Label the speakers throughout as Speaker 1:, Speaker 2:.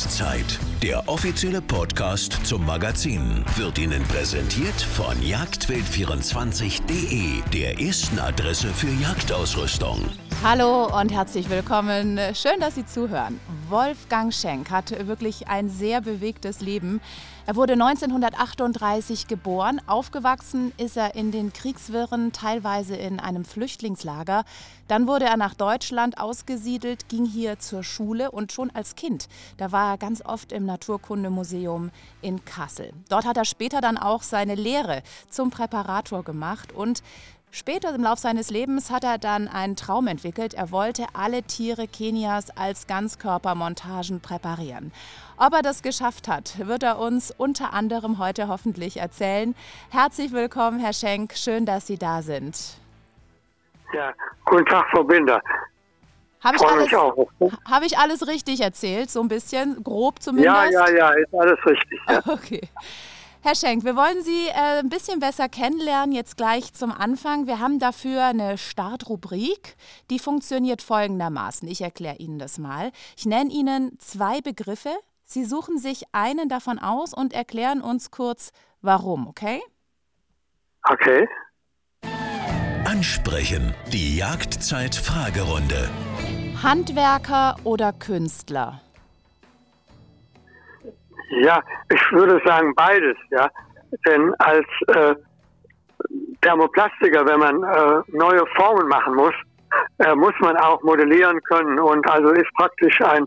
Speaker 1: Jagdzeit. Der offizielle Podcast zum Magazin wird Ihnen präsentiert von jagdwild24.de, der ersten Adresse für Jagdausrüstung.
Speaker 2: Hallo und herzlich willkommen. Schön, dass Sie zuhören. Wolfgang Schenk hat wirklich ein sehr bewegtes Leben. Er wurde 1938 geboren. Aufgewachsen ist er in den Kriegswirren, teilweise in einem Flüchtlingslager. Dann wurde er nach Deutschland ausgesiedelt, ging hier zur Schule und schon als Kind, da war er ganz oft im Naturkundemuseum in Kassel. Dort hat er später dann auch seine Lehre zum Präparator gemacht und Später im Lauf seines Lebens hat er dann einen Traum entwickelt. Er wollte alle Tiere Kenias als Ganzkörpermontagen präparieren. Ob er das geschafft hat, wird er uns unter anderem heute hoffentlich erzählen. Herzlich willkommen, Herr Schenk. Schön, dass Sie da sind.
Speaker 3: Ja, guten Tag, Frau Binder.
Speaker 2: Habe ich, alles, hab ich alles richtig erzählt? So ein bisschen, grob zumindest?
Speaker 3: Ja, ja, ja, ist alles richtig. Ja.
Speaker 2: Okay. Herr Schenk, wir wollen Sie äh, ein bisschen besser kennenlernen, jetzt gleich zum Anfang. Wir haben dafür eine Startrubrik, die funktioniert folgendermaßen. Ich erkläre Ihnen das mal. Ich nenne Ihnen zwei Begriffe. Sie suchen sich einen davon aus und erklären uns kurz, warum, okay?
Speaker 3: Okay.
Speaker 1: Ansprechen. Die Jagdzeit-Fragerunde.
Speaker 2: Handwerker oder Künstler?
Speaker 3: Ja, ich würde sagen beides, ja. Denn als äh, Thermoplastiker, wenn man äh, neue Formen machen muss, äh, muss man auch modellieren können und also ist praktisch ein,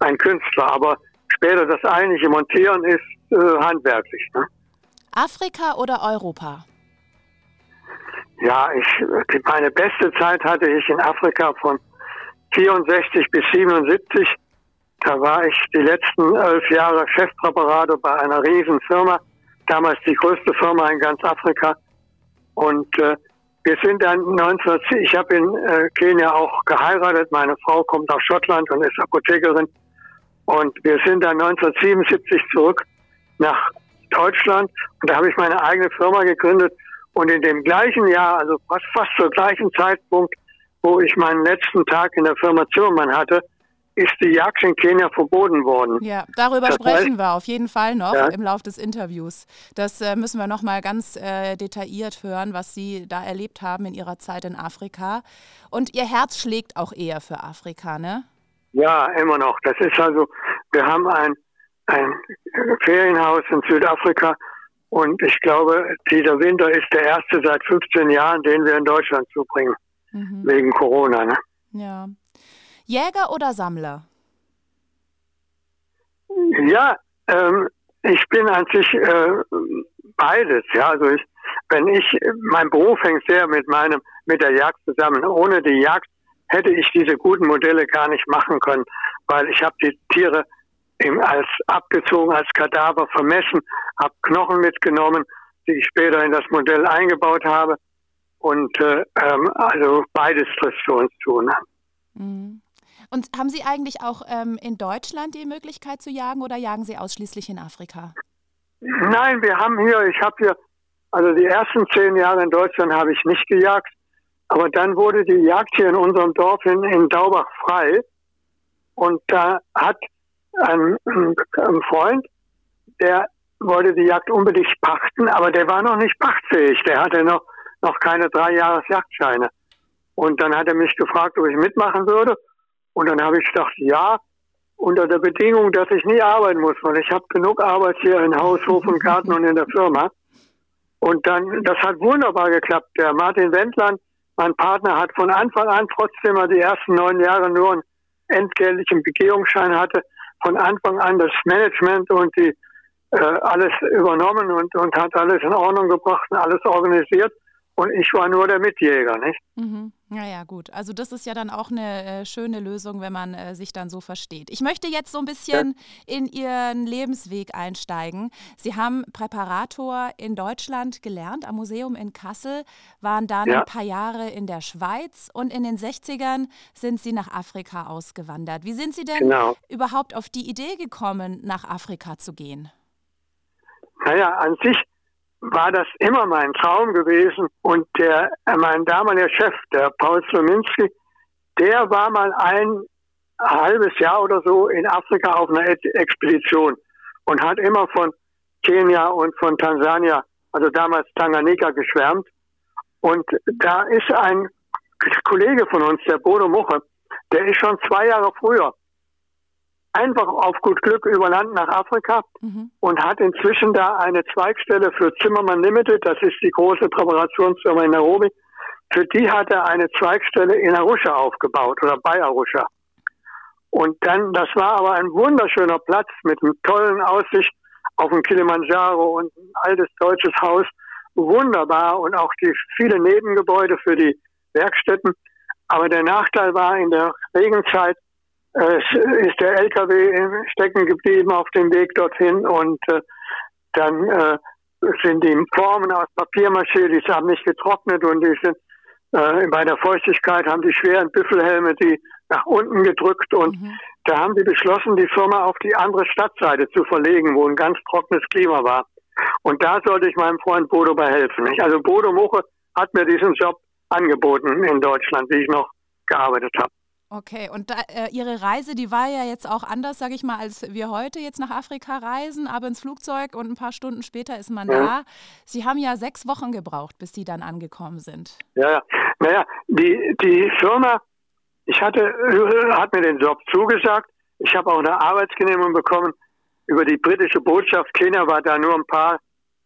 Speaker 3: ein Künstler. Aber später das eigentliche Montieren ist äh, handwerklich. Ne?
Speaker 2: Afrika oder Europa?
Speaker 3: Ja, ich, meine beste Zeit hatte ich in Afrika von 64 bis 77 da war ich die letzten elf Jahre Chefpräparator bei einer riesen Firma, damals die größte Firma in ganz Afrika. Und äh, wir sind dann 19, ich habe in äh, Kenia auch geheiratet. Meine Frau kommt aus Schottland und ist Apothekerin. Und wir sind dann 1977 zurück nach Deutschland und da habe ich meine eigene Firma gegründet. Und in dem gleichen Jahr, also fast, fast zur gleichen Zeitpunkt, wo ich meinen letzten Tag in der Firma Zimmermann hatte, ist die Jagd in Kenia verboten worden.
Speaker 2: Ja, darüber das sprechen heißt, wir auf jeden Fall noch ja. im Laufe des Interviews. Das äh, müssen wir noch mal ganz äh, detailliert hören, was Sie da erlebt haben in Ihrer Zeit in Afrika. Und Ihr Herz schlägt auch eher für Afrika, ne?
Speaker 3: Ja, immer noch. Das ist also, wir haben ein, ein Ferienhaus in Südafrika und ich glaube, dieser Winter ist der erste seit 15 Jahren, den wir in Deutschland zubringen, mhm. wegen Corona. Ne?
Speaker 2: Ja. Jäger oder Sammler?
Speaker 3: Ja, ähm, ich bin an sich äh, beides. Ja, also ich, wenn ich, mein Beruf hängt sehr mit meinem, mit der Jagd zusammen. Ohne die Jagd hätte ich diese guten Modelle gar nicht machen können, weil ich habe die Tiere im, als abgezogen, als Kadaver vermessen, habe Knochen mitgenommen, die ich später in das Modell eingebaut habe. Und äh, ähm, also beides trifft für uns zu. Ne?
Speaker 2: Mhm. Und haben Sie eigentlich auch ähm, in Deutschland die Möglichkeit zu jagen oder jagen Sie ausschließlich in Afrika?
Speaker 3: Nein, wir haben hier, ich habe hier, also die ersten zehn Jahre in Deutschland habe ich nicht gejagt, aber dann wurde die Jagd hier in unserem Dorf in, in Daubach frei und da hat ein, ein Freund, der wollte die Jagd unbedingt pachten, aber der war noch nicht pachtfähig, der hatte noch, noch keine drei Jahres Jagdscheine. Und dann hat er mich gefragt, ob ich mitmachen würde. Und dann habe ich gedacht, ja, unter der Bedingung, dass ich nie arbeiten muss, weil ich habe genug Arbeit hier in Haus, Hof und Garten und in der Firma. Und dann, das hat wunderbar geklappt. Der Martin Wendland, mein Partner, hat von Anfang an, trotzdem er die ersten neun Jahre nur einen entgeltlichen Begehungsschein hatte, von Anfang an das Management und die äh, alles übernommen und, und hat alles in Ordnung gebracht und alles organisiert. Und ich war nur der Mitjäger, nicht?
Speaker 2: Mhm. Ja, ja, gut. Also das ist ja dann auch eine äh, schöne Lösung, wenn man äh, sich dann so versteht. Ich möchte jetzt so ein bisschen ja. in Ihren Lebensweg einsteigen. Sie haben Präparator in Deutschland gelernt, am Museum in Kassel, waren dann ja. ein paar Jahre in der Schweiz und in den 60ern sind Sie nach Afrika ausgewandert. Wie sind Sie denn genau. überhaupt auf die Idee gekommen, nach Afrika zu gehen?
Speaker 3: Naja, an sich war das immer mein Traum gewesen. Und der, mein damaliger Chef, der Paul Slominski, der war mal ein, ein halbes Jahr oder so in Afrika auf einer Expedition und hat immer von Kenia und von Tansania, also damals Tanganyika, geschwärmt. Und da ist ein Kollege von uns, der Bodo Muche, der ist schon zwei Jahre früher einfach auf gut Glück über Land nach Afrika mhm. und hat inzwischen da eine Zweigstelle für Zimmermann Limited, das ist die große Präparationsfirma in Nairobi. Für die hat er eine Zweigstelle in Arusha aufgebaut oder bei Arusha. Und dann, das war aber ein wunderschöner Platz mit einem tollen Aussicht auf den Kilimanjaro und ein altes deutsches Haus. Wunderbar und auch die viele Nebengebäude für die Werkstätten. Aber der Nachteil war in der Regenzeit, äh, ist der LKW stecken geblieben auf dem Weg dorthin und äh, dann äh, sind die Formen aus Papiermaché, die haben nicht getrocknet und die sind äh, bei der Feuchtigkeit haben die schweren Büffelhelme die nach unten gedrückt und mhm. da haben die beschlossen, die Firma auf die andere Stadtseite zu verlegen, wo ein ganz trockenes Klima war. Und da sollte ich meinem Freund Bodo bei helfen. Also Bodo Muche hat mir diesen Job angeboten in Deutschland, wie ich noch gearbeitet habe.
Speaker 2: Okay, und da, äh, Ihre Reise, die war ja jetzt auch anders, sage ich mal, als wir heute jetzt nach Afrika reisen, aber ins Flugzeug und ein paar Stunden später ist man ja. da. Sie haben ja sechs Wochen gebraucht, bis Sie dann angekommen sind.
Speaker 3: Ja, ja. Naja, die, die Firma, ich hatte, hat mir den Job zugesagt. Ich habe auch eine Arbeitsgenehmigung bekommen über die britische Botschaft. Kenia war da nur ein paar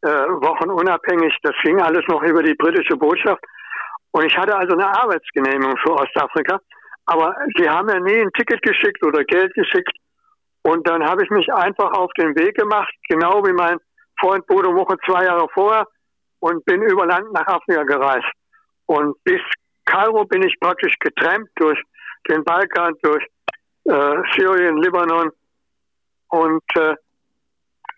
Speaker 3: äh, Wochen unabhängig. Das ging alles noch über die britische Botschaft. Und ich hatte also eine Arbeitsgenehmigung für Ostafrika. Aber sie haben ja nie ein Ticket geschickt oder Geld geschickt. Und dann habe ich mich einfach auf den Weg gemacht, genau wie mein Freund Bodo Woche zwei Jahre vorher und bin über Land nach Afrika gereist. Und bis Kairo bin ich praktisch getrennt durch den Balkan, durch äh, Syrien, Libanon und äh,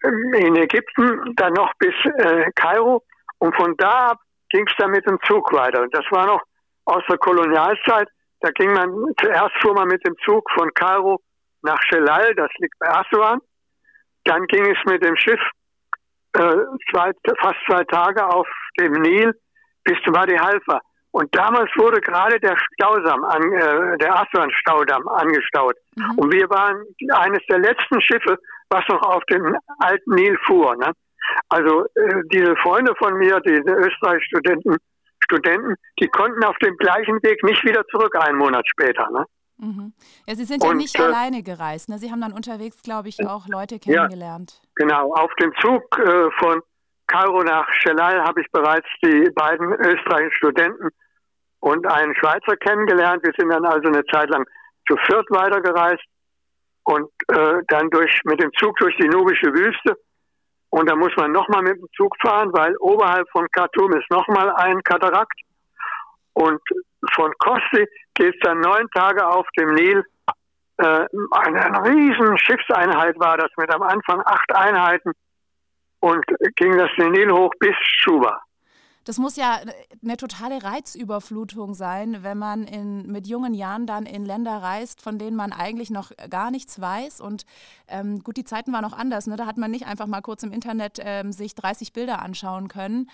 Speaker 3: in Ägypten dann noch bis äh, Kairo. Und von da ab ging es dann mit dem Zug weiter. Und das war noch aus der Kolonialzeit. Da ging man, zuerst fuhr man mit dem Zug von Kairo nach Shelal, das liegt bei Aswan. Dann ging es mit dem Schiff äh, zwei, fast zwei Tage auf dem Nil bis zum Wadi Halfa. Und damals wurde gerade der Staudamm, an, äh, der Aswan-Staudamm angestaut. Mhm. Und wir waren eines der letzten Schiffe, was noch auf dem alten Nil fuhr. Ne? Also äh, diese Freunde von mir, diese Österreich-Studenten, Studenten, die konnten auf dem gleichen Weg nicht wieder zurück, einen Monat später. Ne?
Speaker 2: Mhm. Ja, Sie sind ja und, nicht äh, alleine gereist. Ne? Sie haben dann unterwegs, glaube ich, auch Leute kennengelernt.
Speaker 3: Ja, genau. Auf dem Zug äh, von Kairo nach Shelal habe ich bereits die beiden österreichischen Studenten und einen Schweizer kennengelernt. Wir sind dann also eine Zeit lang zu viert weitergereist und äh, dann durch, mit dem Zug durch die nubische Wüste und da muss man nochmal mit dem Zug fahren, weil oberhalb von Khartoum ist nochmal ein Katarakt. Und von Kosti geht es dann neun Tage auf dem Nil. Äh, eine, eine riesen Schiffseinheit war das mit am Anfang acht Einheiten und ging das den Nil hoch bis Schuba.
Speaker 2: Das muss ja eine totale Reizüberflutung sein, wenn man in, mit jungen Jahren dann in Länder reist, von denen man eigentlich noch gar nichts weiß. Und ähm, gut, die Zeiten waren noch anders. Ne? Da hat man nicht einfach mal kurz im Internet ähm, sich 30 Bilder anschauen können.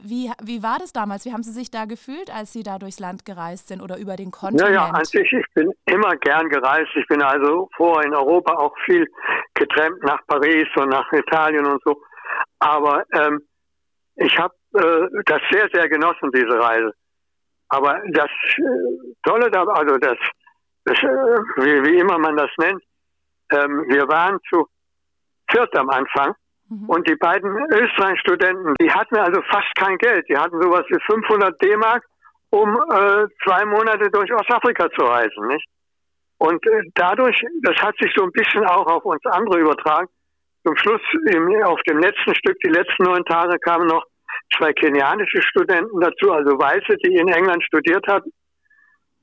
Speaker 2: Wie, wie war das damals? Wie haben Sie sich da gefühlt, als Sie da durchs Land gereist sind oder über den Kontinent?
Speaker 3: Ja, ja, an sich, ich bin immer gern gereist. Ich bin also vorher in Europa auch viel getrennt nach Paris und nach Italien und so. Aber ähm, ich habe äh, das sehr, sehr genossen, diese Reise. Aber das äh, Tolle da, also das, das äh, wie, wie, immer man das nennt, ähm, wir waren zu viert am Anfang mhm. und die beiden Österreich-Studenten, die hatten also fast kein Geld. Die hatten sowas wie 500 D-Mark, um äh, zwei Monate durch Ostafrika zu reisen, nicht? Und äh, dadurch, das hat sich so ein bisschen auch auf uns andere übertragen. Zum Schluss, im, auf dem letzten Stück, die letzten neun Tage kamen noch zwei kenianische Studenten dazu, also Weiße, die in England studiert hatten.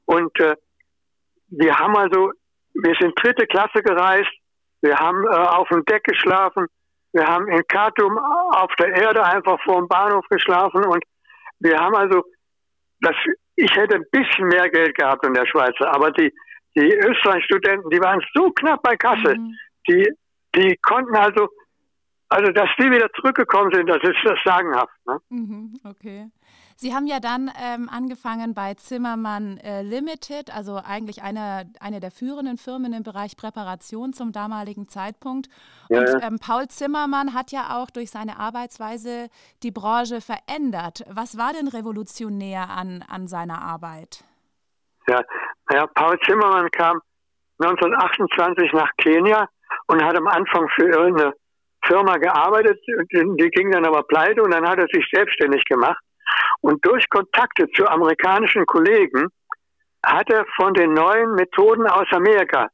Speaker 3: Und äh, wir haben also, wir sind dritte Klasse gereist, wir haben äh, auf dem Deck geschlafen, wir haben in Khartoum auf der Erde einfach vor dem Bahnhof geschlafen und wir haben also, das, ich hätte ein bisschen mehr Geld gehabt in der Schweiz, aber die, die Österreich-Studenten, die waren so knapp bei Kasse, mhm. die, die konnten also also, dass die wieder zurückgekommen sind, das ist das sagenhaft. Ne?
Speaker 2: Mhm, okay. Sie haben ja dann ähm, angefangen bei Zimmermann äh, Limited, also eigentlich eine, eine der führenden Firmen im Bereich Präparation zum damaligen Zeitpunkt. Ja, Und ähm, Paul Zimmermann hat ja auch durch seine Arbeitsweise die Branche verändert. Was war denn revolutionär an, an seiner Arbeit?
Speaker 3: Ja, ja, Paul Zimmermann kam 1928 nach Kenia und hat am Anfang für irgendeine Firma gearbeitet, die, ging dann aber pleite und dann hat er sich selbstständig gemacht. Und durch Kontakte zu amerikanischen Kollegen hat er von den neuen Methoden aus Amerika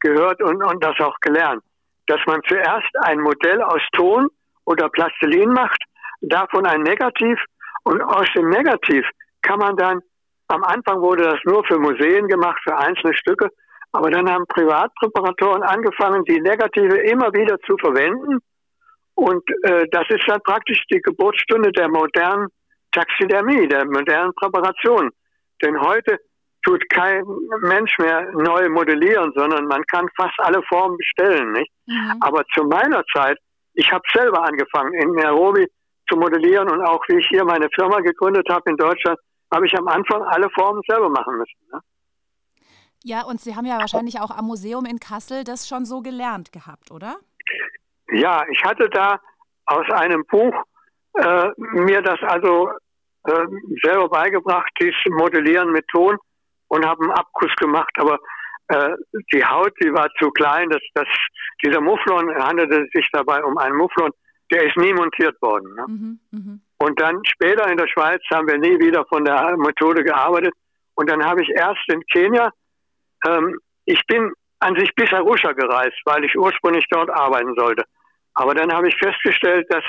Speaker 3: gehört und, und das auch gelernt. Dass man zuerst ein Modell aus Ton oder Plastilin macht, davon ein Negativ und aus dem Negativ kann man dann, am Anfang wurde das nur für Museen gemacht, für einzelne Stücke, aber dann haben Privatpräparatoren angefangen, die Negative immer wieder zu verwenden. Und äh, das ist dann praktisch die Geburtsstunde der modernen Taxidermie, der modernen Präparation. Denn heute tut kein Mensch mehr neu modellieren, sondern man kann fast alle Formen bestellen. Nicht? Mhm. Aber zu meiner Zeit, ich habe selber angefangen in Nairobi zu modellieren und auch wie ich hier meine Firma gegründet habe in Deutschland, habe ich am Anfang alle Formen selber machen müssen. Ne?
Speaker 2: Ja, und Sie haben ja wahrscheinlich auch am Museum in Kassel das schon so gelernt gehabt, oder?
Speaker 3: Ja, ich hatte da aus einem Buch äh, mir das also äh, selber beigebracht, dieses Modellieren mit Ton und habe einen Abkuss gemacht, aber äh, die Haut, die war zu klein, dass das, dieser Mufflon handelte sich dabei um einen Mufflon, der ist nie montiert worden. Ne? Mhm, mh. Und dann später in der Schweiz haben wir nie wieder von der Methode gearbeitet. Und dann habe ich erst in Kenia, ähm, ich bin an sich bis Arusha gereist, weil ich ursprünglich dort arbeiten sollte. Aber dann habe ich festgestellt, dass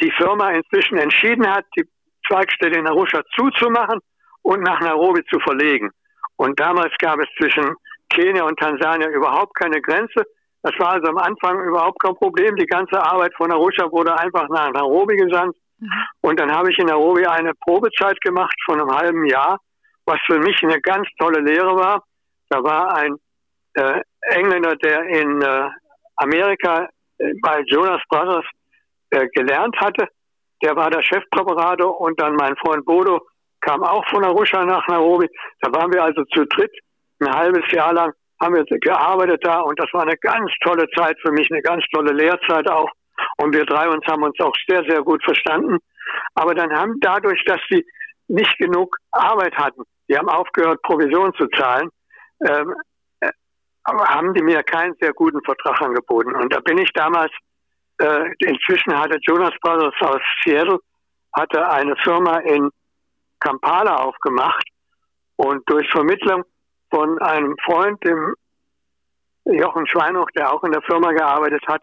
Speaker 3: die Firma inzwischen entschieden hat, die Zweigstelle in Arusha zuzumachen und nach Nairobi zu verlegen. Und damals gab es zwischen Kenia und Tansania überhaupt keine Grenze. Das war also am Anfang überhaupt kein Problem. Die ganze Arbeit von Arusha wurde einfach nach Nairobi gesandt. Mhm. Und dann habe ich in Nairobi eine Probezeit gemacht von einem halben Jahr, was für mich eine ganz tolle Lehre war. Da war ein äh, Engländer, der in äh, Amerika bei Jonas Brothers äh, gelernt hatte. Der war der Chefpräparator und dann mein Freund Bodo kam auch von Arusha nach Nairobi. Da waren wir also zu dritt ein halbes Jahr lang haben wir gearbeitet da und das war eine ganz tolle Zeit für mich, eine ganz tolle Lehrzeit auch. Und wir drei uns haben uns auch sehr, sehr gut verstanden. Aber dann haben dadurch, dass sie nicht genug Arbeit hatten, die haben aufgehört, Provision zu zahlen, ähm, haben die mir keinen sehr guten Vertrag angeboten. Und da bin ich damals, äh, inzwischen hatte Jonas Brothers aus Seattle, hatte eine Firma in Kampala aufgemacht und durch Vermittlung von einem Freund, dem Jochen Schweinhoch, der auch in der Firma gearbeitet hat,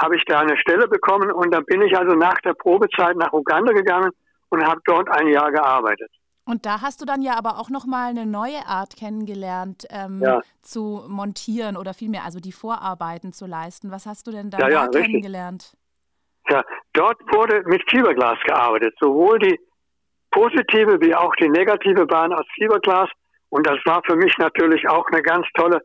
Speaker 3: habe ich da eine Stelle bekommen und dann bin ich also nach der Probezeit nach Uganda gegangen und habe dort ein Jahr gearbeitet.
Speaker 2: Und da hast du dann ja aber auch nochmal eine neue Art kennengelernt, ähm, ja. zu montieren oder vielmehr also die Vorarbeiten zu leisten. Was hast du denn da, ja, ja, kennengelernt?
Speaker 3: Ja, dort wurde mit Fiberglas gearbeitet. Sowohl die positive wie auch die negative Bahn aus Fiberglas. Und das war für mich natürlich auch eine ganz tolle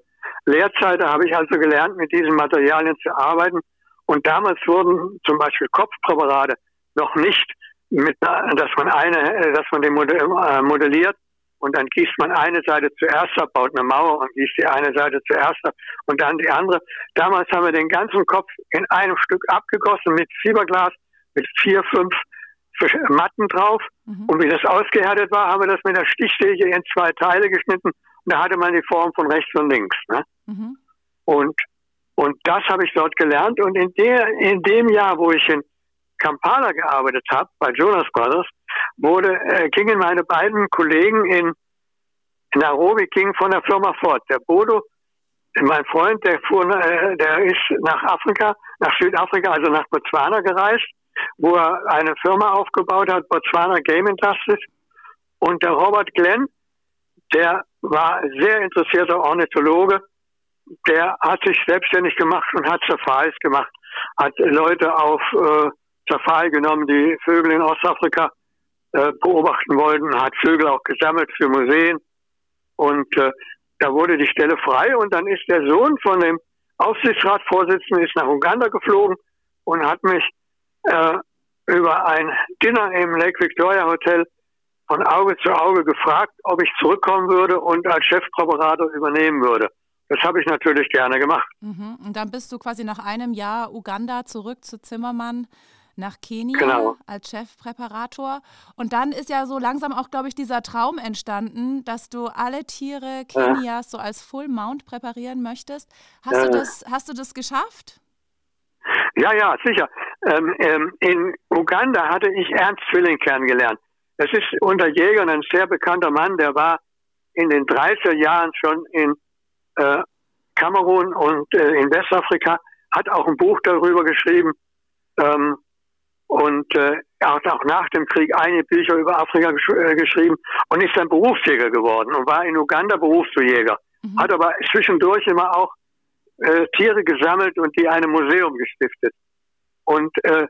Speaker 3: Lehrzeit. Da habe ich also gelernt, mit diesen Materialien zu arbeiten. Und damals wurden zum Beispiel Kopfpräparate noch nicht mit, dass man eine, äh, dass man den äh, modelliert und dann gießt man eine Seite zuerst ab, baut eine Mauer und gießt die eine Seite zuerst ab und dann die andere. Damals haben wir den ganzen Kopf in einem Stück abgegossen mit Fiberglas, mit vier, fünf Matten drauf. Mhm. Und wie das ausgehärtet war, haben wir das mit der Stichsäge in zwei Teile geschnitten und da hatte man die Form von rechts und links. Ne? Mhm. Und, und das habe ich dort gelernt und in, der, in dem Jahr, wo ich in Kampala gearbeitet habe, bei Jonas Brothers, wurde, äh, gingen meine beiden Kollegen in, Nairobi gingen von der Firma fort. Der Bodo, mein Freund, der fuhr, äh, der ist nach Afrika, nach Südafrika, also nach Botswana gereist, wo er eine Firma aufgebaut hat, Botswana Game Industries. Und der Robert Glenn, der war sehr interessierter Ornithologe, der hat sich selbstständig gemacht und hat Safaris gemacht, hat Leute auf äh, Safari genommen, die Vögel in Ostafrika äh, beobachten wollten, hat Vögel auch gesammelt für Museen. Und äh, da wurde die Stelle frei und dann ist der Sohn von dem Aufsichtsratsvorsitzenden ist nach Uganda geflogen und hat mich äh, über ein Dinner im Lake Victoria Hotel von Auge zu Auge gefragt, ob ich zurückkommen würde und als Chefpräparator übernehmen würde. Das habe ich natürlich gerne gemacht.
Speaker 2: Mhm. Und dann bist du quasi nach einem Jahr Uganda zurück zu Zimmermann nach Kenia
Speaker 3: Genau.
Speaker 2: als Chefpräparator. Und dann ist ja so langsam auch, glaube ich, dieser Traum entstanden, dass du alle Tiere Kenias so als Full Mount präparieren möchtest. Hast, du,
Speaker 3: Ja.
Speaker 2: das, hast du das geschafft?
Speaker 3: Ja, ja, sicher. Ähm, ähm, in Uganda hatte ich Ernst Zwilling kennengelernt. Das ist unter Jägern ein sehr bekannter Mann, der war in den 30er Jahren schon in äh, Kamerun und äh, in Westafrika, hat auch ein Buch darüber geschrieben ähm, und äh, er hat auch nach dem Krieg einige Bücher über Afrika gesch äh, geschrieben und ist dann Berufsjäger geworden und war in Uganda Berufsjäger.
Speaker 2: Mhm.
Speaker 3: Hat aber zwischendurch immer auch äh, Tiere gesammelt und die einem Museum gestiftet. Und äh,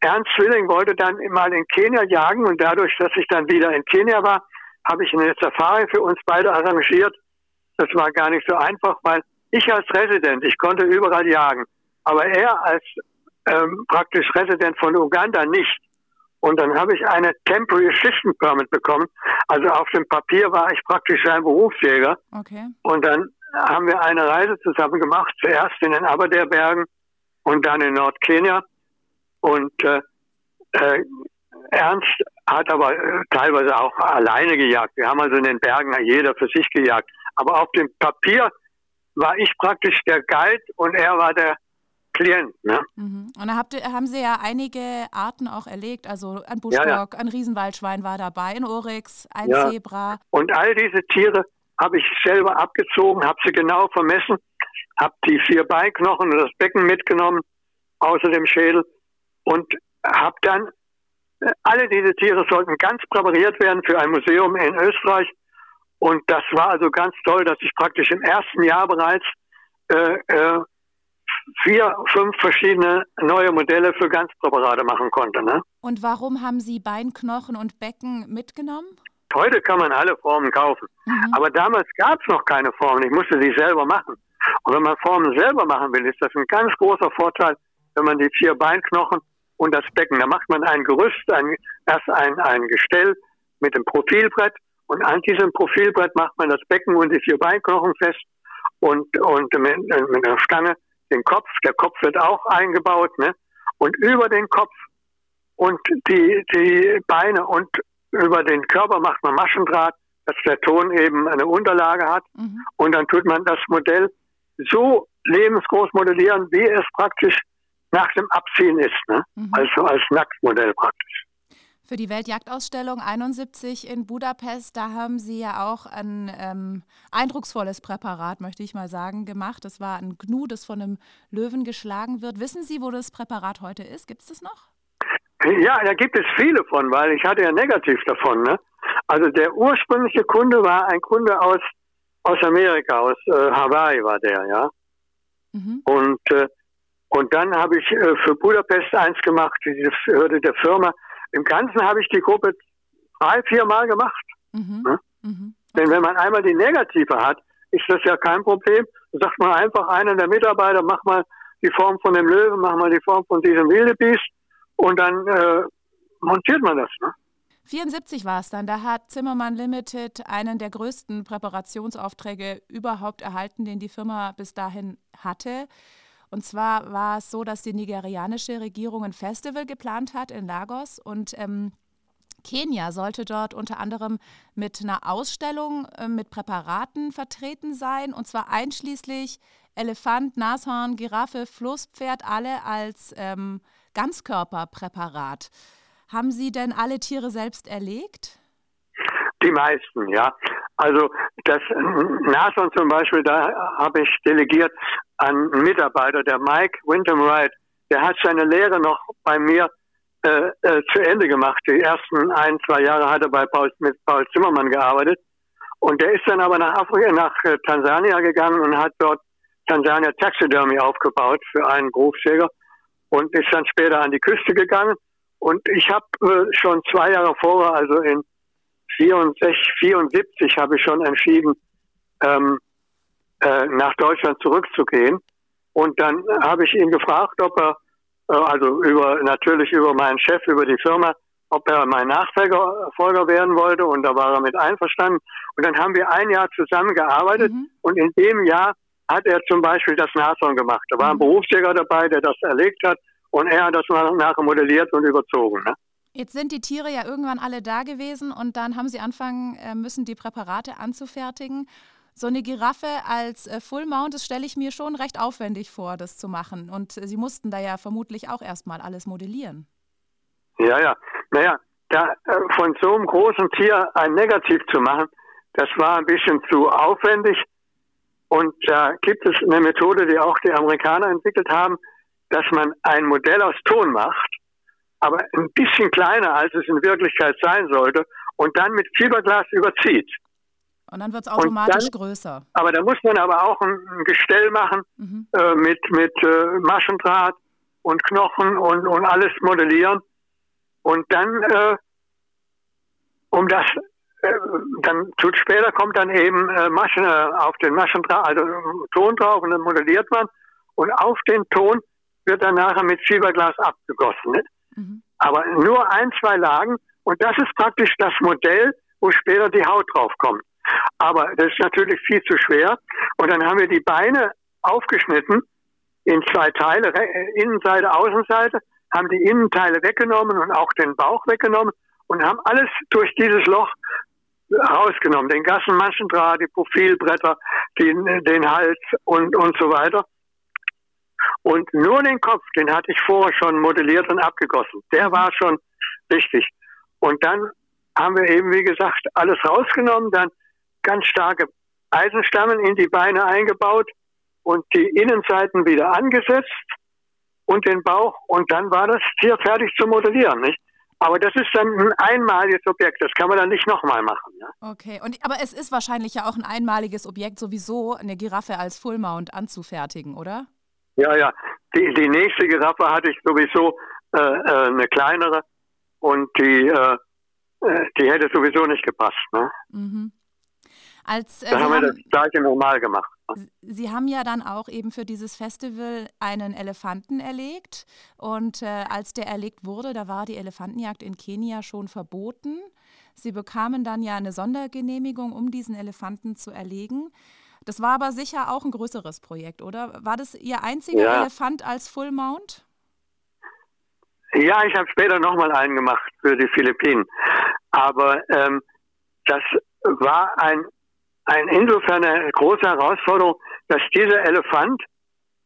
Speaker 3: Ernst Zwilling wollte dann mal in Kenia jagen und dadurch, dass ich dann wieder in Kenia war, habe ich eine Safari für uns beide arrangiert. Das war gar nicht so einfach, weil ich als Resident, ich konnte überall jagen, aber er als ähm, praktisch Resident von Uganda nicht. Und dann habe ich eine Temporary Assistant Permit bekommen. Also auf dem Papier war ich praktisch ein Berufsjäger.
Speaker 2: Okay.
Speaker 3: Und dann haben wir eine Reise zusammen gemacht, zuerst in den Aberdare-Bergen und dann in Nordkenia. Und äh, äh, Ernst hat aber äh, teilweise auch alleine gejagt. Wir haben also in den Bergen jeder für sich gejagt. Aber auf dem Papier war ich praktisch der Guide und er war der Klient. Ne?
Speaker 2: Mhm. Und da habt haben sie ja einige Arten auch erlegt. Also ein
Speaker 3: Ja, ja.
Speaker 2: Buschbock, ein Riesenwaldschwein war dabei, ein Oryx, ein
Speaker 3: Ja.
Speaker 2: Zebra.
Speaker 3: Und all diese Tiere habe ich selber abgezogen, habe sie genau vermessen, habe die vier Beinknochen und das Becken mitgenommen, außer dem Schädel, und habe dann, äh, alle diese Tiere sollten ganz präpariert werden für ein Museum in Österreich. Und das war also ganz toll, dass ich praktisch im ersten Jahr bereits äh, äh, vier, fünf verschiedene neue Modelle für Ganzpräparate machen konnte. Ne?
Speaker 2: Und warum haben sie Beinknochen und Becken mitgenommen?
Speaker 3: Heute kann man alle Formen kaufen.
Speaker 2: Mhm.
Speaker 3: Aber damals gab es noch keine Formen. Ich musste sie selber machen. Und wenn man Formen selber machen will, ist das ein ganz großer Vorteil, wenn man die vier Beinknochen und das Becken, da macht man ein Gerüst, ein, erst ein, ein Gestell mit dem Profilbrett und an diesem Profilbrett macht man das Becken und die vier Beinknochen fest und, und mit, mit einer Stange den Kopf. Der Kopf wird auch eingebaut, ne? Und über den Kopf und die, die Beine und über den Körper macht man Maschendraht, dass der Ton eben eine Unterlage hat.
Speaker 2: Mhm.
Speaker 3: Und dann tut man das Modell so lebensgroß modellieren, wie es praktisch nach dem Abziehen ist. Ne?
Speaker 2: Mhm.
Speaker 3: Also als Nacktmodell praktisch.
Speaker 2: Für die Weltjagdausstellung 71 in Budapest, da haben Sie ja auch ein ähm, eindrucksvolles Präparat, möchte ich mal sagen, gemacht. Das war ein Gnu, das von einem Löwen geschlagen wird. Wissen Sie, wo das Präparat heute ist? Gibt es das noch?
Speaker 3: Ja, da gibt es viele von, weil ich hatte ja negativ davon. Ne? Also der ursprüngliche Kunde war ein Kunde aus, aus Amerika, aus äh, Hawaii war der, ja.
Speaker 2: Mhm.
Speaker 3: Und, äh, und dann habe ich äh, für Budapest eins gemacht, diese Hürde der Firma. Im Ganzen habe ich die Gruppe drei, vier Mal gemacht.
Speaker 2: Mhm.
Speaker 3: Hm?
Speaker 2: Mhm.
Speaker 3: Denn wenn man einmal die Negative hat, ist das ja kein Problem. Dann sagt man einfach einer der Mitarbeiter, mach mal die Form von dem Löwen, mach mal die Form von diesem Wildebeest und dann äh, montiert man das. Ne?
Speaker 2: 74 war es dann. Da hat Zimmermann Limited einen der größten Präparationsaufträge überhaupt erhalten, den die Firma bis dahin hatte. Und zwar war es so, dass die nigerianische Regierung ein Festival geplant hat in Lagos und ähm, Kenia sollte dort unter anderem mit einer Ausstellung äh, mit Präparaten vertreten sein, und zwar einschließlich Elefant, Nashorn, Giraffe, Flusspferd, alle als ähm, Ganzkörperpräparat. Haben Sie denn alle Tiere selbst erlegt?
Speaker 3: Die meisten, ja. Also das Nashorn zum Beispiel, da habe ich delegiert an einen Mitarbeiter, der Mike Wyndham Wright. Der hat seine Lehre noch bei mir äh, äh, zu Ende gemacht. Die ersten ein, zwei Jahre hat er bei Paul, mit Paul Zimmermann gearbeitet. Und der ist dann aber nach Afrika, nach äh, Tansania gegangen und hat dort Tansania Taxidermy aufgebaut für einen Berufsjäger und ist dann später an die Küste gegangen. Und ich habe äh, schon zwei Jahre vorher, also in 64, 74 habe ich schon entschieden, ähm, äh, nach Deutschland zurückzugehen. Und dann habe ich ihn gefragt, ob er, äh, also über natürlich über meinen Chef, über die Firma, ob er mein Nachfolger werden wollte und da war er mit einverstanden. Und dann haben wir ein Jahr zusammengearbeitet mhm. und in dem Jahr hat er zum Beispiel das Nashorn gemacht. Da war ein mhm. Berufsjäger dabei, der das erlegt hat und er hat das nachher modelliert und überzogen. Ne?
Speaker 2: Jetzt sind die Tiere ja irgendwann alle da gewesen und dann haben sie anfangen äh, müssen, die Präparate anzufertigen. So eine Giraffe als äh, Full Mount, das stelle ich mir schon recht aufwendig vor, das zu machen. Und Sie mussten da ja vermutlich auch erstmal alles modellieren.
Speaker 3: Ja, ja. Naja, da, äh, von so einem großen Tier ein Negativ zu machen, das war ein bisschen zu aufwendig. Und da gibt es eine Methode, die auch die Amerikaner entwickelt haben, dass man ein Modell aus Ton macht, aber ein bisschen kleiner, als es in Wirklichkeit sein sollte, und dann mit Fiberglas überzieht.
Speaker 2: Und dann wird es automatisch dann, größer.
Speaker 3: Aber da muss man aber auch ein, ein Gestell machen mhm. äh, mit, mit äh, Maschendraht und Knochen und, und alles modellieren. Und dann, äh, um das, äh, dann zu später kommt dann eben äh, Maschen äh, auf den Maschendraht, also Ton drauf und dann modelliert man. Und auf den Ton wird dann nachher mit Fiberglas abgegossen. Ne? Mhm. Aber nur ein, zwei Lagen. Und das ist praktisch das Modell, wo später die Haut drauf kommt. Aber das ist natürlich viel zu schwer. Und dann haben wir die Beine aufgeschnitten in zwei Teile, Innenseite, Außenseite, haben die Innenteile weggenommen und auch den Bauch weggenommen und haben alles durch dieses Loch rausgenommen. Den Gassenmaschendraht, die Profilbretter, den, den Hals und, und so weiter. Und nur den Kopf, den hatte ich vorher schon modelliert und abgegossen. Der war schon richtig. Und dann haben wir eben, wie gesagt, alles rausgenommen, dann ganz starke Eisenstammen in die Beine eingebaut und die Innenseiten wieder angesetzt und den Bauch und dann war das Tier fertig zu modellieren, nicht? Aber das ist dann ein einmaliges Objekt, das kann man dann nicht nochmal machen. Ja?
Speaker 2: Okay, und, aber es ist wahrscheinlich ja auch ein einmaliges Objekt, sowieso eine Giraffe als Full Mount anzufertigen, oder?
Speaker 3: Ja, ja. Die, die nächste Giraffe hatte ich sowieso äh, äh, eine kleinere und die, äh, äh die hätte sowieso nicht gepasst. Ne? Mhm. Als, äh, da haben wir das gleiche normal gemacht.
Speaker 2: Sie haben ja dann auch eben für dieses Festival einen Elefanten erlegt. Und äh, als der erlegt wurde, da war die Elefantenjagd in Kenia schon verboten. Sie bekamen dann ja eine Sondergenehmigung, um diesen Elefanten zu erlegen. Das war aber sicher auch ein größeres Projekt, oder? War das Ihr einziger ja. Elefant als Full Mount?
Speaker 3: Ja, ich habe später nochmal einen gemacht für die Philippinen. Aber ähm, das war ein ein, insofern eine große Herausforderung, dass dieser Elefant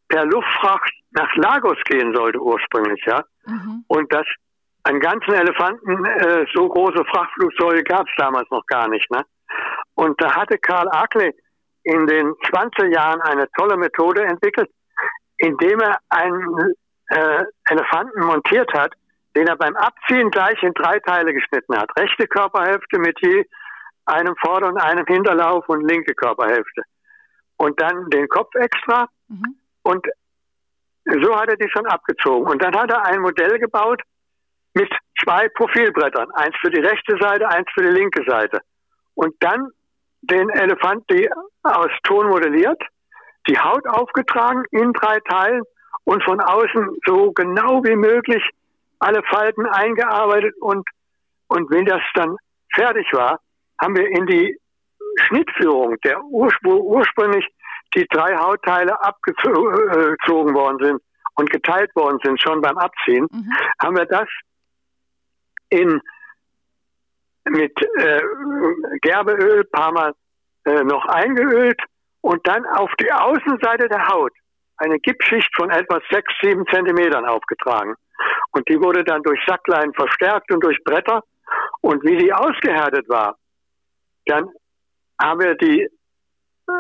Speaker 3: per Luftfracht nach Lagos gehen sollte ursprünglich, ja. Mhm. Und dass einen ganzen Elefanten äh, so große Frachtflugzeuge gab es damals noch gar nicht, ne? Und da hatte Karl Ackley in den 20 Jahren eine tolle Methode entwickelt, indem er einen äh, Elefanten montiert hat, den er beim Abziehen gleich in drei Teile geschnitten hat. Rechte Körperhälfte mit je einem Vorder- und einem Hinterlauf und linke Körperhälfte. Und dann den Kopf extra. Mhm. Und so hat er die schon abgezogen. Und dann hat er ein Modell gebaut mit zwei Profilbrettern. Eins für die rechte Seite, eins für die linke Seite. Und dann den Elefant die aus Ton modelliert, die Haut aufgetragen in drei Teilen und von außen so genau wie möglich alle Falten eingearbeitet und, und wenn das dann fertig war, haben wir in die Schnittführung, der Urspr ursprünglich die drei Hautteile abgezogen worden sind und geteilt worden sind, schon beim Abziehen, mhm. haben wir das in mit äh, Gerbeöl paar Mal äh, noch eingeölt und dann auf die Außenseite der Haut eine Gipsschicht von etwa sechs, sieben Zentimetern aufgetragen. Und die wurde dann durch Sacklein verstärkt und durch Bretter. Und wie die ausgehärtet war, dann haben wir die äh,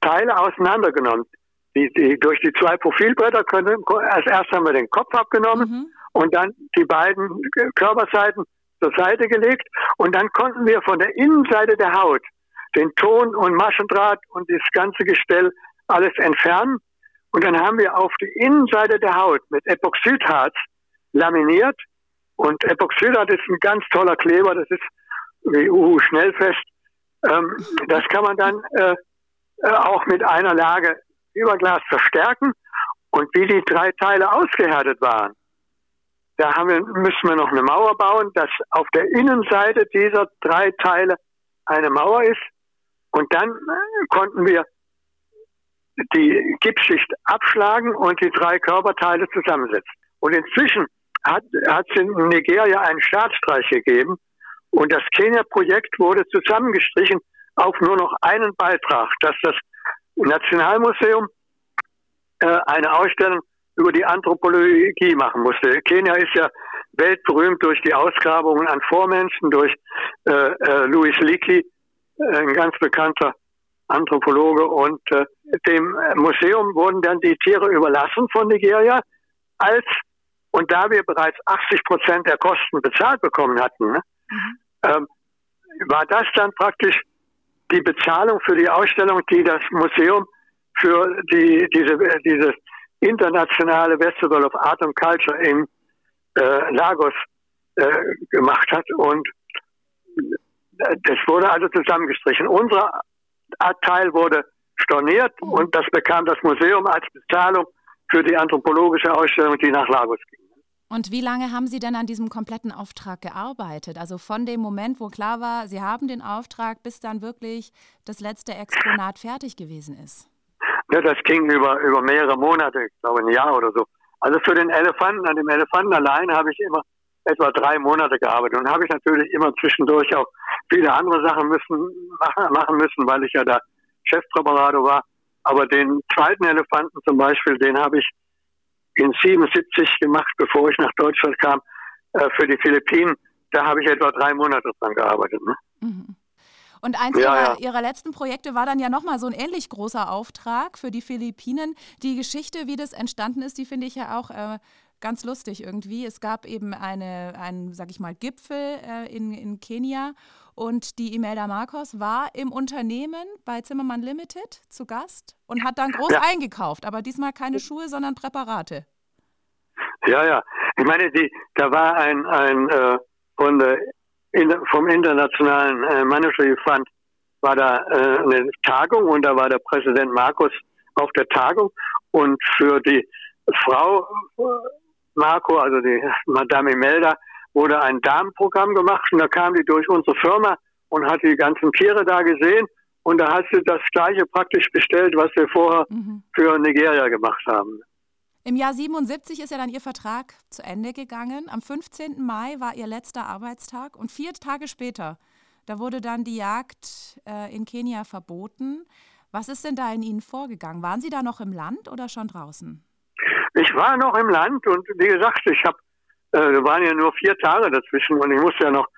Speaker 3: Teile auseinandergenommen. Die, die, durch die zwei Profilbretter können, als erstes haben wir den Kopf abgenommen mhm. und dann die beiden Körperseiten zur Seite gelegt und dann konnten wir von der Innenseite der Haut den Ton und Maschendraht und das ganze Gestell alles entfernen und dann haben wir auf die Innenseite der Haut mit Epoxidharz laminiert und Epoxidharz ist ein ganz toller Kleber, das ist wie Uhu Schnellfest. Ähm, das kann man dann äh, äh, auch mit einer Lage Überglas verstärken. Und wie die drei Teile ausgehärtet waren, da haben wir, müssen wir noch eine Mauer bauen, dass auf der Innenseite dieser drei Teile eine Mauer ist. Und dann äh, konnten wir die Gipsschicht abschlagen und die drei Körperteile zusammensetzen. Und inzwischen hat, es in Nigeria einen Staatsstreich gegeben und das Kenia-Projekt wurde zusammengestrichen auf nur noch einen Beitrag, dass das Nationalmuseum äh, eine Ausstellung über die Anthropologie machen musste. Kenia ist ja weltberühmt durch die Ausgrabungen an Vormenschen, durch äh, äh, Louis Leakey, äh, ein ganz bekannter Anthropologe. Und äh, dem Museum wurden dann die Tiere überlassen von Nigeria, als und da wir bereits 80 Prozent der Kosten bezahlt bekommen hatten, ne, mhm. ähm, war das dann praktisch die Bezahlung für die Ausstellung, die das Museum für die, diese, dieses internationale Festival of Art and Culture in äh, Lagos äh, gemacht hat. Und das wurde also zusammengestrichen. Unser Teil wurde storniert und das bekam das Museum als Bezahlung für die anthropologische Ausstellung, die nach Lagos ging.
Speaker 2: Und wie lange haben Sie denn an diesem kompletten Auftrag gearbeitet? Also von dem Moment, wo klar war, Sie haben den Auftrag, bis dann wirklich das letzte Exponat fertig gewesen ist?
Speaker 3: Ja, das ging über, über mehrere Monate, ich glaube ein Jahr oder so. Also für den Elefanten, an dem Elefanten allein habe ich immer etwa drei Monate gearbeitet und habe ich natürlich immer zwischendurch auch viele andere Sachen müssen, machen müssen, weil ich ja da Chefpräparator war. Aber den zweiten Elefanten zum Beispiel, den habe ich in 77 gemacht, bevor ich nach Deutschland kam, äh, für die Philippinen. Da habe ich etwa drei Monate dran gearbeitet. Ne? Mhm.
Speaker 2: Und eins ja, ihrer, ja. ihrer, letzten Projekte war dann ja nochmal so ein ähnlich großer Auftrag für die Philippinen. Die Geschichte, wie das entstanden ist, die finde ich ja auch äh, ganz lustig irgendwie. Es gab eben eine, einen, sag ich mal, Gipfel äh, in, in Kenia und die Imelda Marcos war im Unternehmen bei Zimmermann Limited zu Gast und hat dann groß ja. eingekauft, aber diesmal keine Schuhe, sondern Präparate.
Speaker 3: Ja, ja. Ich meine, die, da war ein, ein äh, von der in, vom Internationalen äh, Monetary Fund war da äh, eine Tagung und da war der Präsident Markus auf der Tagung und für die Frau äh, Marco, also die Madame Imelda, wurde ein Damenprogramm gemacht und da kam die durch unsere Firma und hat die ganzen Tiere da gesehen und da hat sie das gleiche praktisch bestellt, was wir vorher mhm. für Nigeria gemacht haben.
Speaker 2: Im Jahr 77 ist ja dann Ihr Vertrag zu Ende gegangen. Am 15. Mai war Ihr letzter Arbeitstag und vier Tage später, da wurde dann die Jagd äh, in Kenia verboten. Was ist denn da in Ihnen vorgegangen? Waren Sie da noch im Land oder schon draußen?
Speaker 3: Ich war noch im Land und wie gesagt, ich habe, äh, waren ja nur vier Tage dazwischen und ich musste ja noch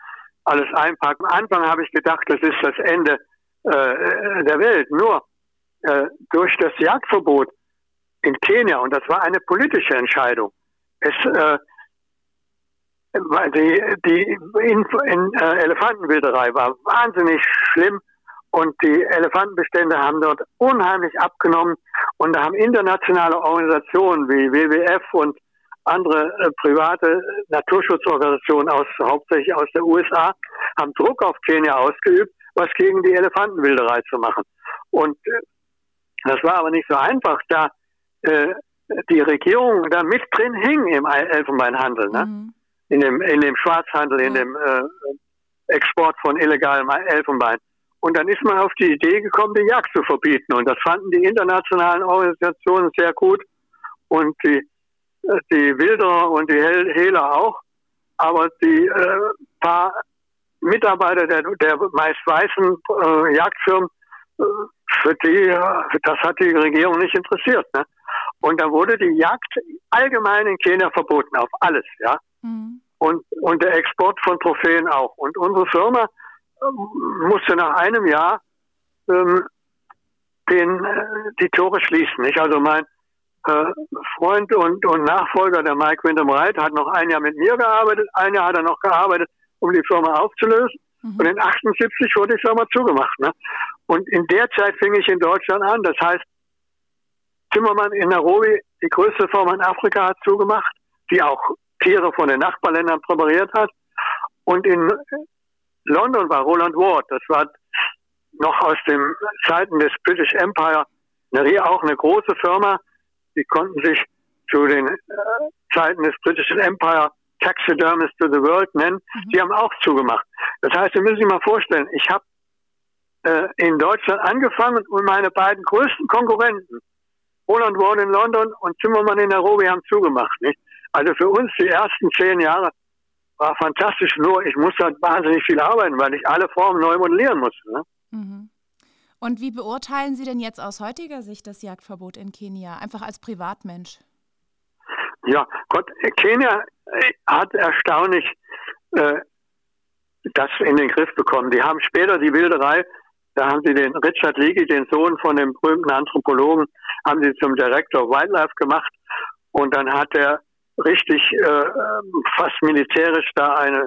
Speaker 3: alles einpacken. Am Anfang habe ich gedacht, das ist das Ende äh, der Welt. Nur äh, durch das Jagdverbot in Kenia und das war eine politische Entscheidung. Es, äh, die, die in, in, äh, Elefantenwilderei war wahnsinnig schlimm und die Elefantenbestände haben dort unheimlich abgenommen und da haben internationale Organisationen wie WWF und andere äh, private Naturschutzorganisationen aus hauptsächlich aus der USA haben Druck auf Kenia ausgeübt, was gegen die Elefantenwilderei zu machen. Und äh, das war aber nicht so einfach, da äh, die Regierung da mit drin hing im Elfenbeinhandel, ne? Mhm. in, dem, in dem Schwarzhandel, in dem äh, Export von illegalem Elfenbein. Und dann ist man auf die Idee gekommen, die Jagd zu verbieten. Und das fanden die internationalen Organisationen sehr gut und die, äh, die Wilderer und die Hehler auch. Aber die äh, paar Mitarbeiter der, der meist weißen äh, Jagdfirmen, äh, für die, das hat die Regierung nicht interessiert. Ne? Und da wurde die Jagd allgemein in Kenia verboten, auf alles, ja. Mhm. Und, und der Export von Trophäen auch. Und unsere Firma ähm, musste nach einem Jahr ähm, den, äh, die Tore schließen. Nicht? Also mein äh, Freund und, und Nachfolger, der Mike Winterbreit, hat noch ein Jahr mit mir gearbeitet. Ein Jahr hat er noch gearbeitet, um die Firma aufzulösen. Mhm. Und in 78 wurde die Firma zugemacht. Ne? Und in der Zeit fing ich in Deutschland an. Das heißt, Zimmermann in Nairobi, die größte Firma in Afrika, hat zugemacht, die auch Tiere von den Nachbarländern präpariert hat. Und in London war Roland Ward, das war noch aus den Zeiten des British Empire, auch eine große Firma. Die konnten sich zu den äh, Zeiten des British Empire Taxidermist to the World nennen, mhm. die haben auch zugemacht. Das heißt, Sie müssen sich mal vorstellen, ich habe äh, in Deutschland angefangen und meine beiden größten Konkurrenten, Roland Ward in London und Zimmermann in Nairobi, haben zugemacht. Nicht? Also für uns die ersten zehn Jahre war fantastisch, nur ich musste halt wahnsinnig viel arbeiten, weil ich alle Formen neu modellieren musste. Ne? Mhm.
Speaker 2: Und wie beurteilen Sie denn jetzt aus heutiger Sicht das Jagdverbot in Kenia, einfach als Privatmensch?
Speaker 3: Ja, Gott, Kenia äh, hat erstaunlich äh, das in den Griff bekommen. Die haben später die Wilderei, da haben sie den Richard Leakey, den Sohn von dem berühmten Anthropologen, haben sie zum Director Wildlife gemacht und dann hat er richtig äh, fast militärisch da eine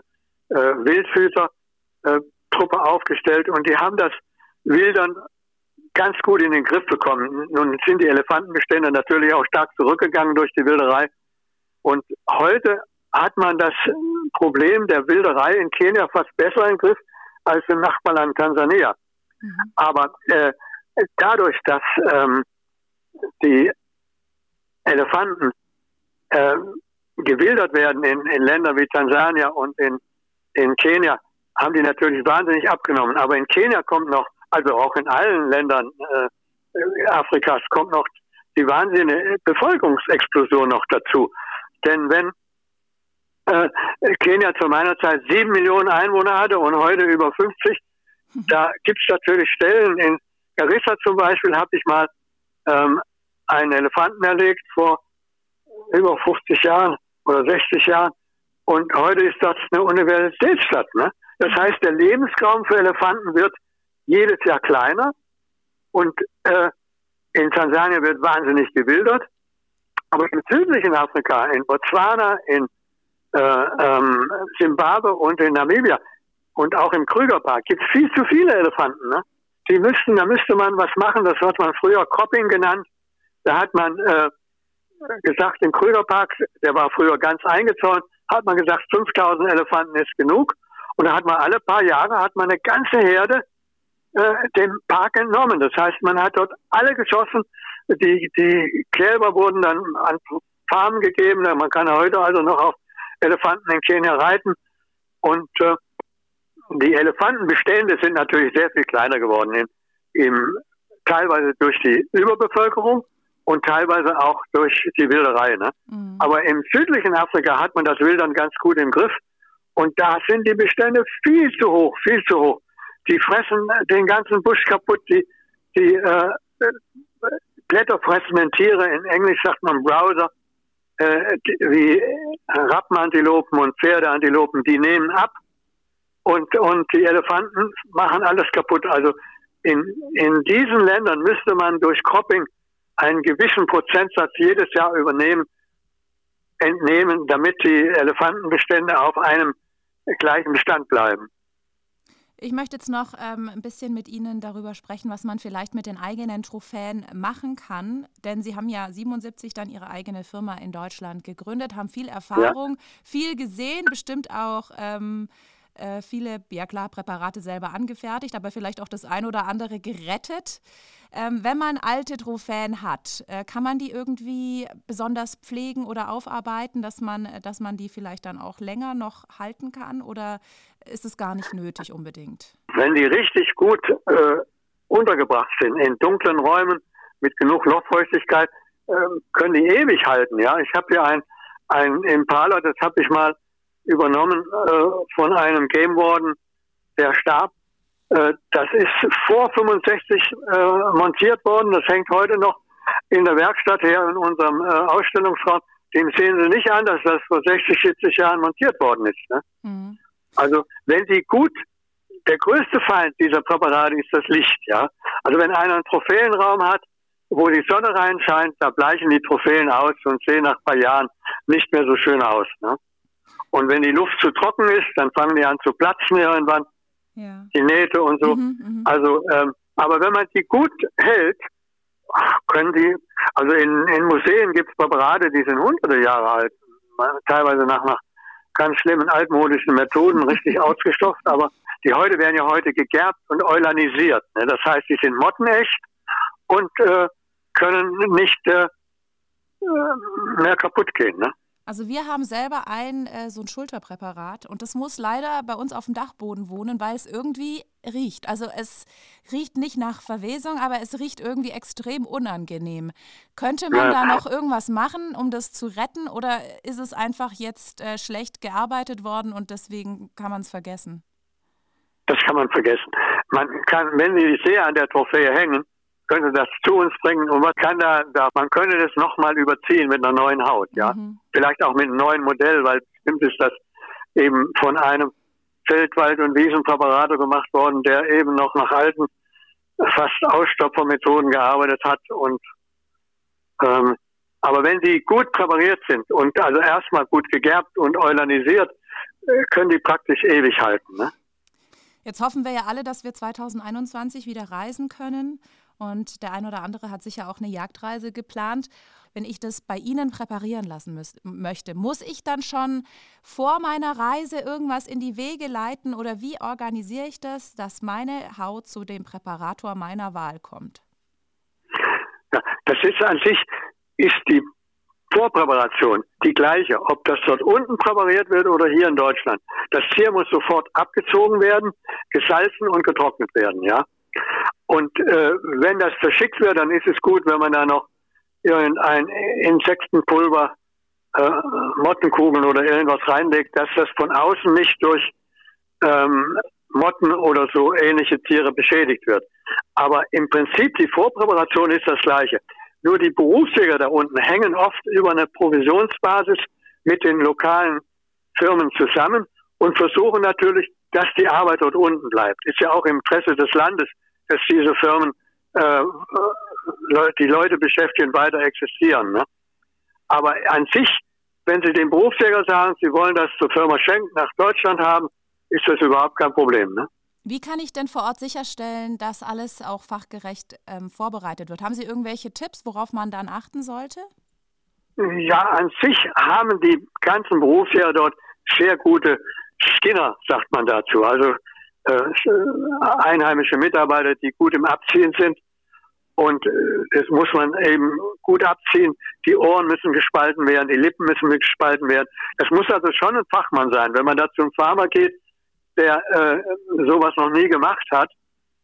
Speaker 3: äh, Wildfüßer-Truppe aufgestellt und die haben das Wildern ganz gut in den Griff bekommen. Nun sind die Elefantenbestände natürlich auch stark zurückgegangen durch die Wilderei. Und heute hat man das Problem der Wilderei in Kenia fast besser im Griff als im Nachbarland Tansania. Mhm. Aber äh, dadurch, dass ähm, die Elefanten äh, gewildert werden in, in Ländern wie Tansania und in, in Kenia, haben die natürlich wahnsinnig abgenommen. Aber in Kenia kommt noch, also auch in allen Ländern äh, Afrikas, kommt noch die wahnsinnige Bevölkerungsexplosion noch dazu. Denn wenn äh, Kenia zu meiner Zeit sieben Millionen Einwohner hatte und heute über 50, da gibt es natürlich Stellen, in Garissa zum Beispiel habe ich mal ähm, einen Elefanten erlegt vor über 50 Jahren oder 60 Jahren und heute ist das eine Universitätsstadt. Ne? Das heißt, der Lebensraum für Elefanten wird jedes Jahr kleiner und äh, in Tansania wird wahnsinnig gewildert. Aber im südlichen Afrika, in Botswana, in äh, ähm, und in Namibia und auch im Krügerpark gibt es viel zu viele Elefanten. Ne? Die müssten, da müsste man was machen, das hat man früher Cropping genannt. Da hat man äh, gesagt, im Krügerpark, der war früher ganz eingezäunt, hat man gesagt, 5000 Elefanten ist genug. Und da hat man alle paar Jahre hat man eine ganze Herde äh, dem Park entnommen. Das heißt, man hat dort alle geschossen. Die, die Kälber wurden dann an Farmen gegeben. Man kann heute also noch auf Elefanten in Kenia reiten. Und äh, die Elefantenbestände sind natürlich sehr viel kleiner geworden, in, im, teilweise durch die Überbevölkerung und teilweise auch durch die Wilderei. Ne? Mhm. Aber im südlichen Afrika hat man das Wildern ganz gut im Griff. Und da sind die Bestände viel zu hoch, viel zu hoch. Die fressen den ganzen Busch kaputt. Die, die äh, blätterfressenden Tiere, in Englisch sagt man Browser, äh, wie Rappenantilopen und Pferdeantilopen, die nehmen ab und, und die Elefanten machen alles kaputt. Also in, in diesen Ländern müsste man durch Cropping einen gewissen Prozentsatz jedes Jahr übernehmen, entnehmen, damit die Elefantenbestände auf einem gleichen Bestand bleiben.
Speaker 2: Ich möchte jetzt noch ähm, ein bisschen mit Ihnen darüber sprechen, was man vielleicht mit den eigenen Trophäen machen kann. Denn Sie haben ja 77 dann Ihre eigene Firma in Deutschland gegründet, haben viel Erfahrung, ja. viel gesehen, bestimmt auch ähm, äh, viele, ja klar, Präparate selber angefertigt, aber vielleicht auch das ein oder andere gerettet. Ähm, wenn man alte Trophäen hat, äh, kann man die irgendwie besonders pflegen oder aufarbeiten, dass man, äh, dass man die vielleicht dann auch länger noch halten kann? Oder ist es gar nicht nötig unbedingt?
Speaker 3: Wenn die richtig gut äh, untergebracht sind, in dunklen Räumen mit genug Luftfeuchtigkeit, äh, können die ewig halten. Ja, ich habe hier ein, ein Impala, das habe ich mal übernommen äh, von einem Game Warden, der starb äh, das ist vor 65 äh, montiert worden. Das hängt heute noch in der Werkstatt her in unserem äh, Ausstellungsraum. Dem sehen Sie nicht an, dass das vor 60, 70 Jahren montiert worden ist. Ne? Mhm. Also wenn Sie gut, der größte Feind dieser Präparate ist das Licht. Ja, also wenn einer einen Trophäenraum hat, wo die Sonne reinscheint, da bleichen die Trophäen aus und sehen nach ein paar Jahren nicht mehr so schön aus. Ne? Und wenn die Luft zu trocken ist, dann fangen die an zu platzen irgendwann ja. die Nähte und so. Mhm, mhm, also, ähm, aber wenn man die gut hält, können die, also in, in Museen gibt es Präparate, die sind hunderte Jahre alt, teilweise nach, nach ganz schlimmen altmodischen Methoden richtig ausgestopft, aber die heute werden ja heute gegerbt und eulanisiert. Ne? Das heißt, die sind mottenecht und äh, können nicht äh, äh mehr kaputt gehen. Ne?
Speaker 2: Also wir haben selber ein äh, so ein Schulterpräparat und das muss leider bei uns auf dem Dachboden wohnen, weil es irgendwie riecht. Also es riecht nicht nach Verwesung, aber es riecht irgendwie extrem unangenehm. Könnte man da noch irgendwas machen, um das zu retten oder ist es einfach jetzt äh, schlecht gearbeitet worden und deswegen kann man es vergessen?
Speaker 3: Das kann man vergessen. Man kann, wenn Sie sehr an der Trophäe hängen, könnte das zu uns bringen und man kann da, da man könnte das nochmal überziehen mit einer neuen Haut, ja. Mhm. Vielleicht auch mit einem neuen Modell, weil bestimmt ist das eben von einem Feldwald- und Wiesenpräparator gemacht worden, der eben noch nach alten, fast Ausstopfermethoden gearbeitet hat und ähm, aber wenn sie gut präpariert sind und also erstmal gut gegerbt und eulanisiert, äh, können die praktisch ewig halten. Ne?
Speaker 2: Jetzt hoffen wir ja alle, dass wir 2021 wieder reisen können und der ein oder andere hat sicher auch eine Jagdreise geplant. Wenn ich das bei Ihnen präparieren lassen müß, möchte, muss ich dann schon vor meiner Reise irgendwas in die Wege leiten oder wie organisiere ich das, dass meine Haut zu dem Präparator meiner Wahl kommt?
Speaker 3: Ja, das ist an sich ist die Vorpräparation die gleiche, ob das dort unten präpariert wird oder hier in Deutschland. Das Tier muss sofort abgezogen werden, gesalzen und getrocknet werden, ja. Und äh, wenn das verschickt wird, dann ist es gut, wenn man da noch irgendein Insektenpulver, äh, Mottenkugeln oder irgendwas reinlegt, dass das von außen nicht durch ähm, Motten oder so ähnliche Tiere beschädigt wird. Aber im Prinzip die Vorpräparation ist das gleiche. Nur die Berufsjäger da unten hängen oft über eine Provisionsbasis mit den lokalen Firmen zusammen und versuchen natürlich, dass die Arbeit dort unten bleibt. Ist ja auch im Interesse des Landes, dass diese Firmen äh, die Leute beschäftigen, weiter existieren. Ne? Aber an sich, wenn Sie dem Berufsjäger sagen, Sie wollen das zur Firma Schenk nach Deutschland haben, ist das überhaupt kein Problem. Ne?
Speaker 2: Wie kann ich denn vor Ort sicherstellen, dass alles auch fachgerecht ähm, vorbereitet wird? Haben Sie irgendwelche Tipps, worauf man dann achten sollte?
Speaker 3: Ja, an sich haben die ganzen Berufsjäger dort sehr gute Skinner, sagt man dazu. Also einheimische Mitarbeiter, die gut im Abziehen sind. Und äh, das muss man eben gut abziehen. Die Ohren müssen gespalten werden, die Lippen müssen gespalten werden. Es muss also schon ein Fachmann sein. Wenn man da zum Farmer geht, der äh, sowas noch nie gemacht hat,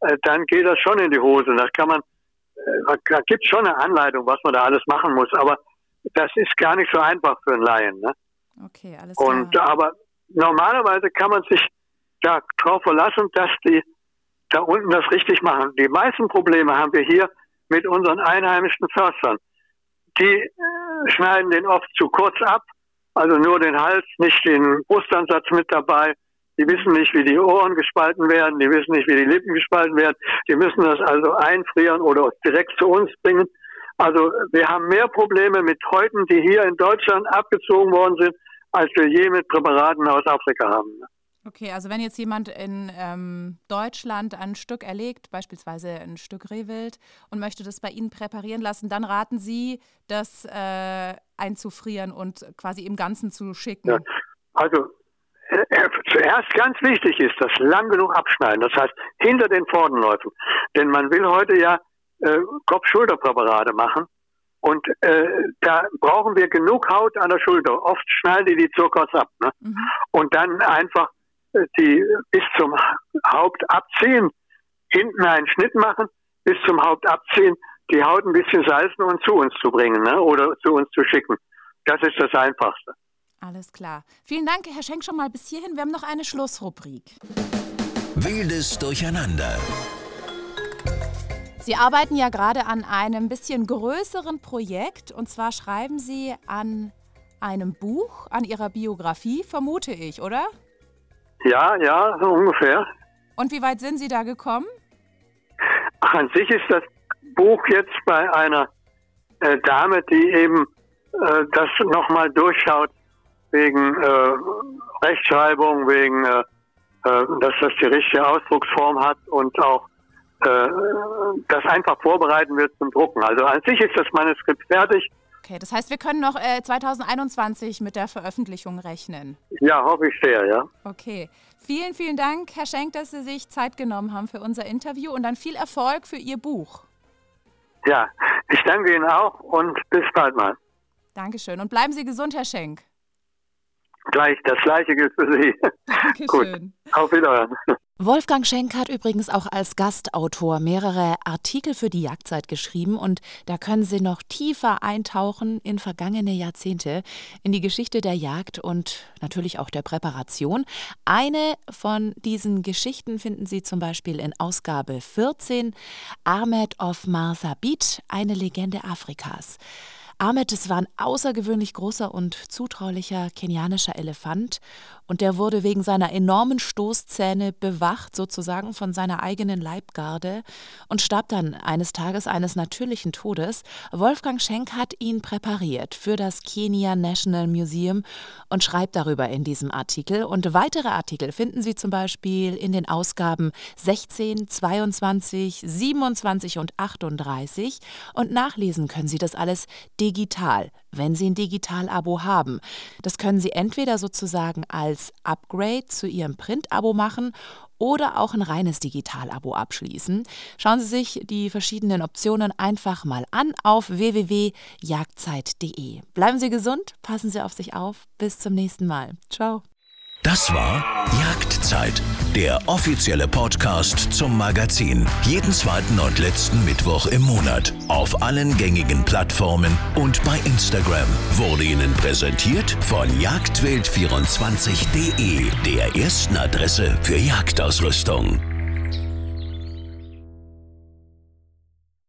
Speaker 3: äh, dann geht das schon in die Hose. Das kann man, äh, da gibt schon eine Anleitung, was man da alles machen muss. Aber das ist gar nicht so einfach für einen Laien. Ne?
Speaker 2: Okay, alles klar.
Speaker 3: Und aber normalerweise kann man sich darauf verlassen, dass die da unten das richtig machen. Die meisten Probleme haben wir hier mit unseren einheimischen Förstern. Die äh, schneiden den oft zu kurz ab, also nur den Hals, nicht den Brustansatz mit dabei. Die wissen nicht, wie die Ohren gespalten werden, die wissen nicht, wie die Lippen gespalten werden. Die müssen das also einfrieren oder direkt zu uns bringen. Also wir haben mehr Probleme mit Häuten, die hier in Deutschland abgezogen worden sind, als wir je mit Präparaten aus Afrika haben.
Speaker 2: Okay, also wenn jetzt jemand in ähm, Deutschland ein Stück erlegt, beispielsweise ein Stück Rehwild, und möchte das bei Ihnen präparieren lassen, dann raten Sie, das äh, einzufrieren und quasi im Ganzen zu schicken. Ja,
Speaker 3: also äh, zuerst ganz wichtig ist, das lang genug abschneiden, das heißt hinter den Vordenläufen. Denn man will heute ja äh, Kopf-Schulter-Präparate machen und äh, da brauchen wir genug Haut an der Schulter. Oft schneiden die die zu kurz ab. Ne? Mhm. Und dann einfach die bis zum Haupt abziehen, hinten einen Schnitt machen, bis zum Haupt abziehen, die Haut ein bisschen salzen und zu uns zu bringen ne? oder zu uns zu schicken. Das ist das Einfachste.
Speaker 2: Alles klar. Vielen Dank, Herr Schenk, schon mal bis hierhin. Wir haben noch eine Schlussrubrik.
Speaker 1: Wildes Durcheinander.
Speaker 2: Sie arbeiten ja gerade an einem bisschen größeren Projekt und zwar schreiben Sie an einem Buch, an Ihrer Biografie, vermute ich, oder?
Speaker 3: Ja, ja, so ungefähr.
Speaker 2: Und wie weit sind Sie da gekommen?
Speaker 3: Ach, an sich ist das Buch jetzt bei einer äh, Dame, die eben äh, das nochmal durchschaut, wegen äh, Rechtschreibung, wegen, äh, äh, dass das die richtige Ausdrucksform hat und auch äh, das einfach vorbereiten wird zum Drucken. Also an sich ist das Manuskript fertig.
Speaker 2: Okay, das heißt, wir können noch äh, 2021 mit der Veröffentlichung rechnen.
Speaker 3: Ja, hoffe ich sehr, ja.
Speaker 2: Okay. Vielen, vielen Dank, Herr Schenk, dass Sie sich Zeit genommen haben für unser Interview und dann viel Erfolg für Ihr Buch.
Speaker 3: Ja, ich danke Ihnen auch und bis bald mal.
Speaker 2: Dankeschön und bleiben Sie gesund, Herr Schenk.
Speaker 3: Gleich, das gleiche gilt für Sie.
Speaker 2: Dankeschön.
Speaker 3: Gut, auf Wiederhören.
Speaker 2: Wolfgang Schenk hat übrigens auch als Gastautor mehrere Artikel für die Jagdzeit geschrieben und da können Sie noch tiefer eintauchen in vergangene Jahrzehnte, in die Geschichte der Jagd und natürlich auch der Präparation. Eine von diesen Geschichten finden Sie zum Beispiel in Ausgabe 14, Ahmed of Marsabit, eine Legende Afrikas. Ahmed, es war ein außergewöhnlich großer und zutraulicher kenianischer Elefant und der wurde wegen seiner enormen Stoßzähne bewacht, sozusagen von seiner eigenen Leibgarde und starb dann eines Tages eines natürlichen Todes. Wolfgang Schenk hat ihn präpariert für das Kenya National Museum und schreibt darüber in diesem Artikel. Und weitere Artikel finden Sie zum Beispiel in den Ausgaben 16, 22, 27 und 38 und nachlesen können Sie das alles digital wenn Sie ein Digital-Abo haben. Das können Sie entweder sozusagen als Upgrade zu Ihrem Print-Abo machen oder auch ein reines Digital-Abo abschließen. Schauen Sie sich die verschiedenen Optionen einfach mal an auf www.jagdzeit.de. Bleiben Sie gesund, passen Sie auf sich auf. Bis zum nächsten Mal. Ciao.
Speaker 1: Das war Jagdzeit, der offizielle Podcast zum Magazin. Jeden zweiten und letzten Mittwoch im Monat. Auf allen gängigen Plattformen und bei Instagram. Wurde Ihnen präsentiert von Jagdwild24.de, der ersten Adresse für Jagdausrüstung.